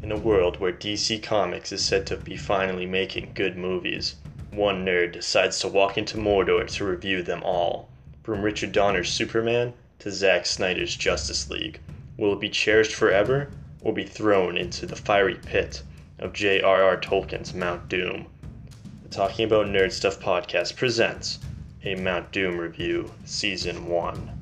In a world where DC Comics is said to be finally making good movies, one nerd decides to walk into Mordor to review them all. From Richard Donner's Superman to Zack Snyder's Justice League. Will it be cherished forever or be thrown into the fiery pit of J.R.R. Tolkien's Mount Doom? The Talking About Nerd Stuff podcast presents a Mount Doom review, Season 1.